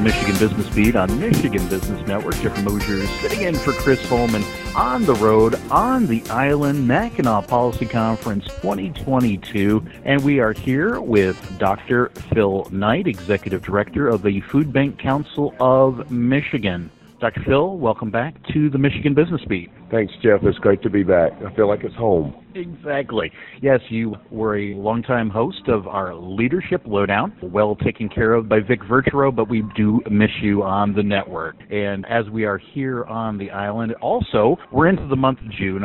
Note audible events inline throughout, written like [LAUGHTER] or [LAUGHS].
the Michigan Business Beat on Michigan Business Network. Jeff Mosier sitting in for Chris Holman on the road on the island, Mackinac Policy Conference 2022. And we are here with Dr. Phil Knight, Executive Director of the Food Bank Council of Michigan. Dr. Phil, welcome back to the Michigan Business Beat. Thanks, Jeff. It's great to be back. I feel like it's home. Exactly. Yes, you were a longtime host of our Leadership Lowdown, well taken care of by Vic Vertero, but we do miss you on the network. And as we are here on the island, also, we're into the month of June.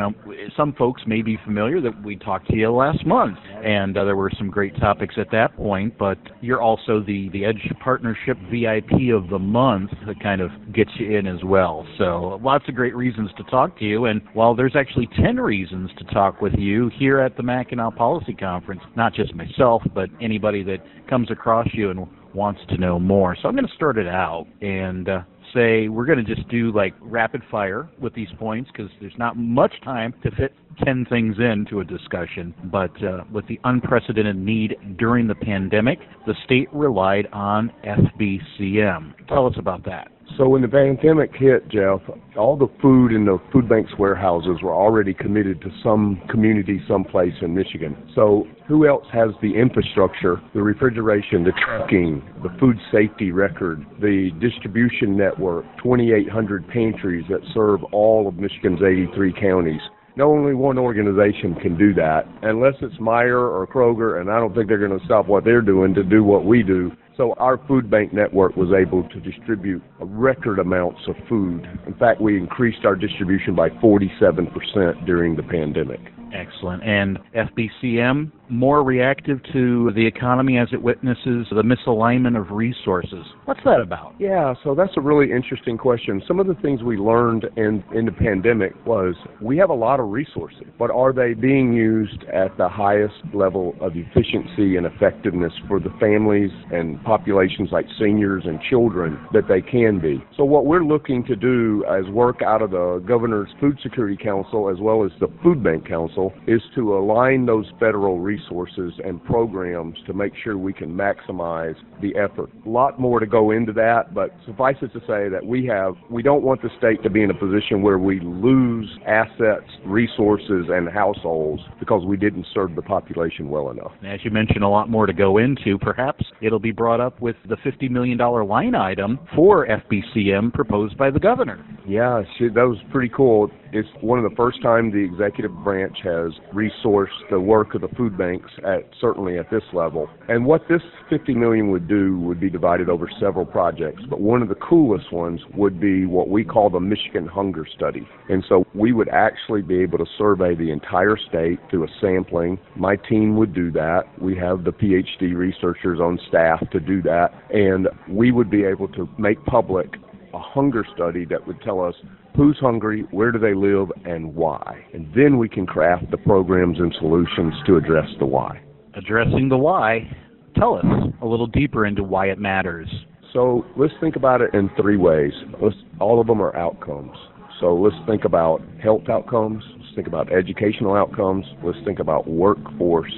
Some folks may be familiar that we talked to you last month, and uh, there were some great topics at that point, but you're also the, the Edge Partnership VIP of the month that kind of gets you in as well. So lots of great reasons to talk to you. And while there's actually 10 reasons to talk with you here at the Mackinac Policy Conference, not just myself, but anybody that comes across you and wants to know more. So I'm going to start it out and uh, say we're going to just do like rapid fire with these points because there's not much time to fit 10 things into a discussion. But uh, with the unprecedented need during the pandemic, the state relied on FBCM. Tell us about that. So when the pandemic hit, Jeff, all the food in the food bank's warehouses were already committed to some community someplace in Michigan. So who else has the infrastructure, the refrigeration, the trucking, the food safety record, the distribution network, 2,800 pantries that serve all of Michigan's 83 counties? No, only one organization can do that, unless it's Meijer or Kroger, and I don't think they're going to stop what they're doing to do what we do. So our food bank network was able to distribute record amounts of food. In fact, we increased our distribution by 47% during the pandemic. Excellent. And FBCM, more reactive to the economy as it witnesses the misalignment of resources. What's that about? Yeah, so that's a really interesting question. Some of the things we learned in, in the pandemic was we have a lot of resources, but are they being used at the highest level of efficiency and effectiveness for the families and populations like seniors and children that they can be? So what we're looking to do as work out of the Governor's Food Security Council as well as the Food Bank Council is to align those federal resources and programs to make sure we can maximize the effort. A lot more to go into that, but suffice it to say that we have we don't want the state to be in a position where we lose assets, resources and households because we didn't serve the population well enough. As you mentioned a lot more to go into, perhaps it'll be brought up with the 50 million dollar line item for FBCM proposed by the governor. Yeah, that was pretty cool. It's one of the first time the executive branch has resourced the work of the food banks at certainly at this level. And what this 50 million would do would be divided over several projects, but one of the coolest ones would be what we call the Michigan Hunger Study. And so we would actually be able to survey the entire state through a sampling. My team would do that. We have the PhD researchers on staff to do that, and we would be able to make public a hunger study that would tell us who's hungry, where do they live, and why. And then we can craft the programs and solutions to address the why. Addressing the why, tell us a little deeper into why it matters. So let's think about it in three ways. Let's, all of them are outcomes. So let's think about health outcomes, let's think about educational outcomes, let's think about workforce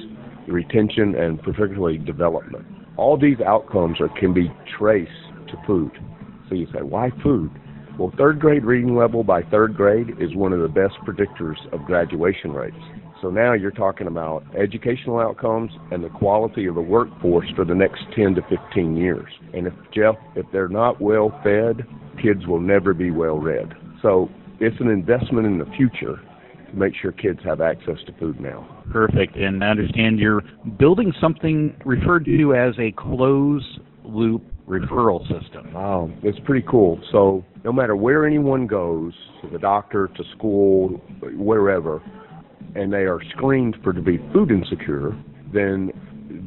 retention and particularly development. All these outcomes are, can be traced to food. So you say, why food? Well, third grade reading level by third grade is one of the best predictors of graduation rates. So now you're talking about educational outcomes and the quality of the workforce for the next 10 to 15 years. And if Jeff, if they're not well fed, kids will never be well read. So it's an investment in the future to make sure kids have access to food now. Perfect. And I understand you're building something referred to as a closed loop referral system. Wow, it's pretty cool. So no matter where anyone goes, to the doctor, to school, wherever, and they are screened for to be food insecure, then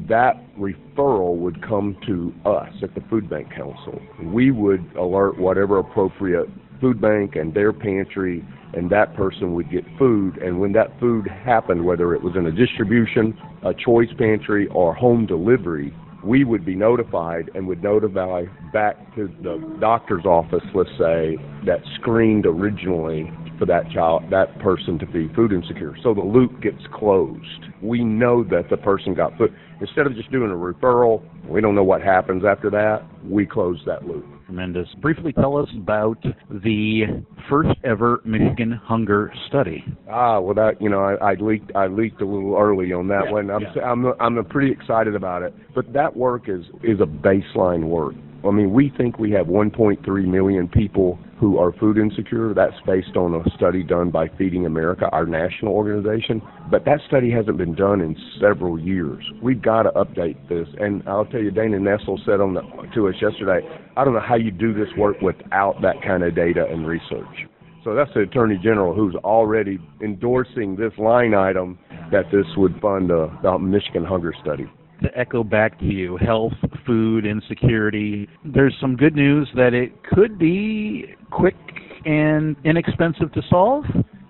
that referral would come to us at the Food Bank Council. We would alert whatever appropriate food bank and their pantry, and that person would get food. And when that food happened, whether it was in a distribution, a choice pantry, or home delivery, we would be notified and would notify back to the doctor's office, let's say, that screened originally for that child, that person to be food insecure. So the loop gets closed. We know that the person got food. Instead of just doing a referral, we don't know what happens after that. We close that loop. Tremendous. Briefly tell us about the first ever Michigan Hunger Study. Ah, well, that you know, I, I leaked I leaked a little early on that yeah, one. I'm yeah. I'm I'm pretty excited about it. But that work is is a baseline work. I mean, we think we have 1.3 million people who are food insecure. That's based on a study done by Feeding America, our national organization. But that study hasn't been done in several years. We've got to update this. And I'll tell you, Dana Nessel said on the, to us yesterday, I don't know how you do this work without that kind of data and research. So that's the Attorney General who's already endorsing this line item that this would fund a, the Michigan Hunger Study to echo back to you health, food, insecurity. There's some good news that it could be quick and inexpensive to solve.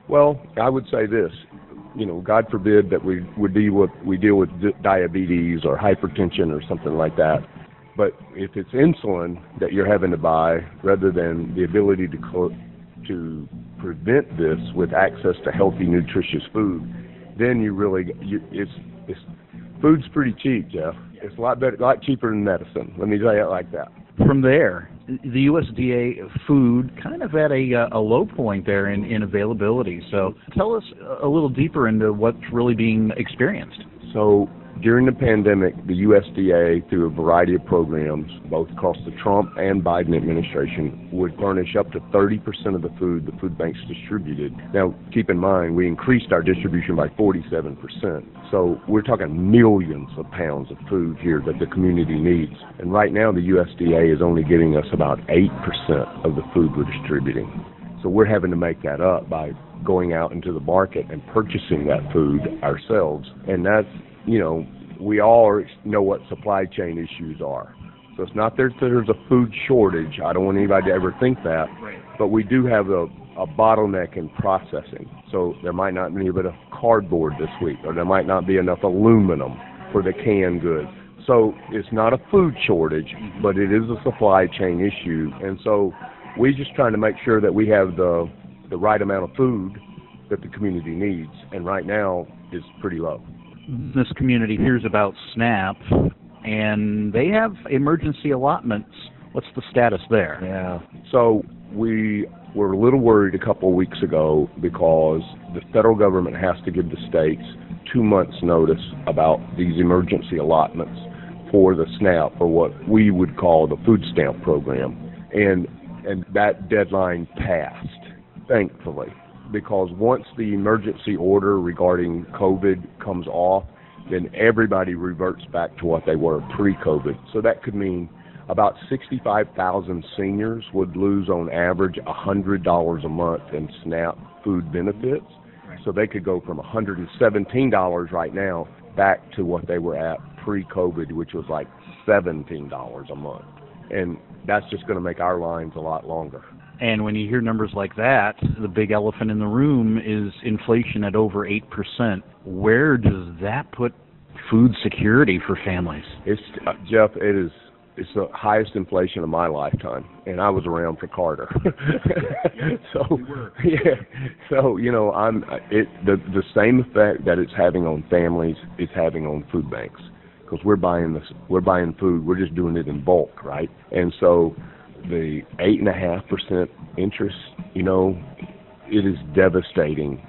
Well, I would say this. You know, God forbid that we would deal with we deal with diabetes or hypertension or something like that. But if it's insulin that you're having to buy, rather than the ability to co- to prevent this with access to healthy, nutritious food, then you really you, it's it's food's pretty cheap, Jeff. It's a lot better, a lot cheaper than medicine. Let me say it like that. From there, the USDA food kind of at a, uh, a low point there in, in availability. So tell us a little deeper into what's really being experienced. So during the pandemic, the USDA, through a variety of programs, both across the Trump and Biden administration, would furnish up to 30% of the food the food banks distributed. Now, keep in mind, we increased our distribution by 47%. So we're talking millions of pounds of food here that the community needs. And right now, the USDA is only giving us about 8% of the food we're distributing. So we're having to make that up by going out into the market and purchasing that food ourselves. And that's you know, we all know what supply chain issues are. So it's not that there's a food shortage. I don't want anybody to ever think that. Right. But we do have a, a bottleneck in processing. So there might not be enough cardboard this week, or there might not be enough aluminum for the canned goods. So it's not a food shortage, mm-hmm. but it is a supply chain issue. And so we're just trying to make sure that we have the the right amount of food that the community needs. And right now is pretty low this community hears about SNAP, and they have emergency allotments. What's the status there? Yeah. So we were a little worried a couple of weeks ago because the federal government has to give the states two months' notice about these emergency allotments for the SNAP, or what we would call the food stamp program, and and that deadline passed, thankfully because once the emergency order regarding COVID comes off, then everybody reverts back to what they were pre-COVID. So that could mean about 65,000 seniors would lose on average $100 a month in SNAP food benefits. So they could go from $117 right now back to what they were at pre-COVID, which was like $17 a month. And that's just going to make our lines a lot longer. And when you hear numbers like that, the big elephant in the room is inflation at over 8%. Where does that put food security for families? It's uh, Jeff, it is it's the highest inflation of my lifetime, and I was around for Carter. [LAUGHS] so [LAUGHS] yeah, so you know, I'm it the the same effect that it's having on families is having on food banks because we're buying this we're buying food we're just doing it in bulk, right? And so the eight and a half percent interest, you know, it is devastating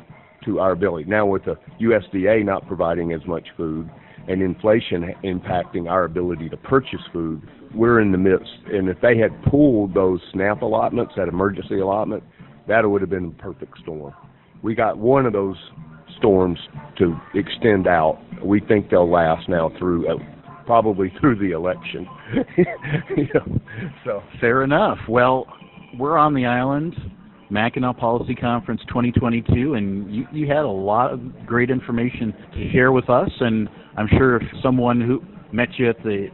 to our ability. Now with the USDA not providing as much food and inflation impacting our ability to purchase food, we're in the midst. And if they had pulled those SNAP allotments, that emergency allotment, that would have been a perfect storm. We got one of those storms to extend out. We think they'll last now through probably through the election. [LAUGHS] you know, so fair enough. Well, we're on the island, Mackinac Policy Conference 2022, and you, you had a lot of great information to share with us. And I'm sure if someone who met you at the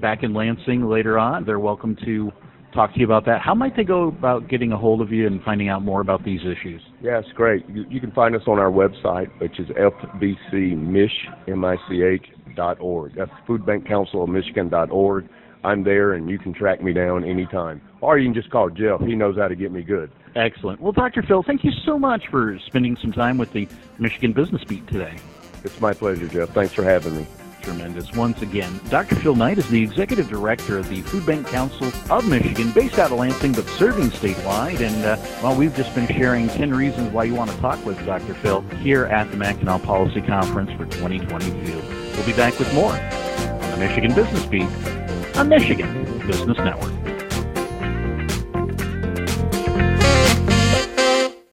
back in Lansing later on, they're welcome to talk to you about that. How might they go about getting a hold of you and finding out more about these issues? Yes, great. You, you can find us on our website, which is fbcmich, M-I-C-H, foodbankcouncilofmichigan.org. That's foodbankcouncilofmichigan.org. I'm there, and you can track me down anytime. Or you can just call Jeff. He knows how to get me good. Excellent. Well, Dr. Phil, thank you so much for spending some time with the Michigan Business Beat today. It's my pleasure, Jeff. Thanks for having me. Tremendous. Once again, Dr. Phil Knight is the executive director of the Food Bank Council of Michigan, based out of Lansing, but serving statewide. And uh, well, we've just been sharing 10 reasons why you want to talk with Dr. Phil here at the Mackinac Policy Conference for 2022. We'll be back with more on the Michigan Business Beat on Michigan Business Network.